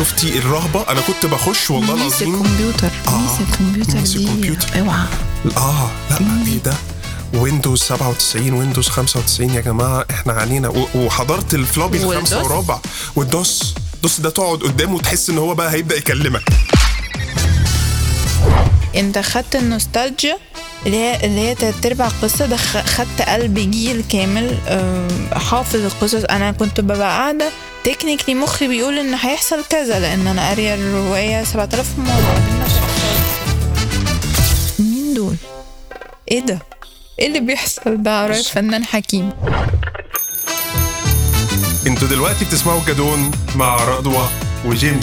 شفتي الرهبة؟ أنا كنت بخش والله العظيم. الكمبيوتر آه. الكمبيوتر ميس الكمبيوتر. أوعى. آه. لا إيه ده؟ Windows 97 Windows 95 يا جماعة إحنا علينا. وحضرت ال floppy الخمسة وال DOS؟ وربع وال DOS. DOS ده تقعد قدامه وتحس إن هو بقى هيبدأ يكلمك. أنت خدت النوستالجيا؟ اللي هي اللي هي تلات أرباع القصة ده خ- خدت قلب جيل كامل حافظ القصص. أنا كنت ببقى قاعدة تكنيكلي مخي بيقول إن هيحصل كذا لأن أنا قارية الرواية 7000 مرة. وبعدين ما شفتهاش. مين دول؟ إيه ده؟ إيه اللي بيحصل ده؟ قرايه فنان حكيم. أنتوا دلوقتي بتسمعوا جدون مع رضوى وجيمي.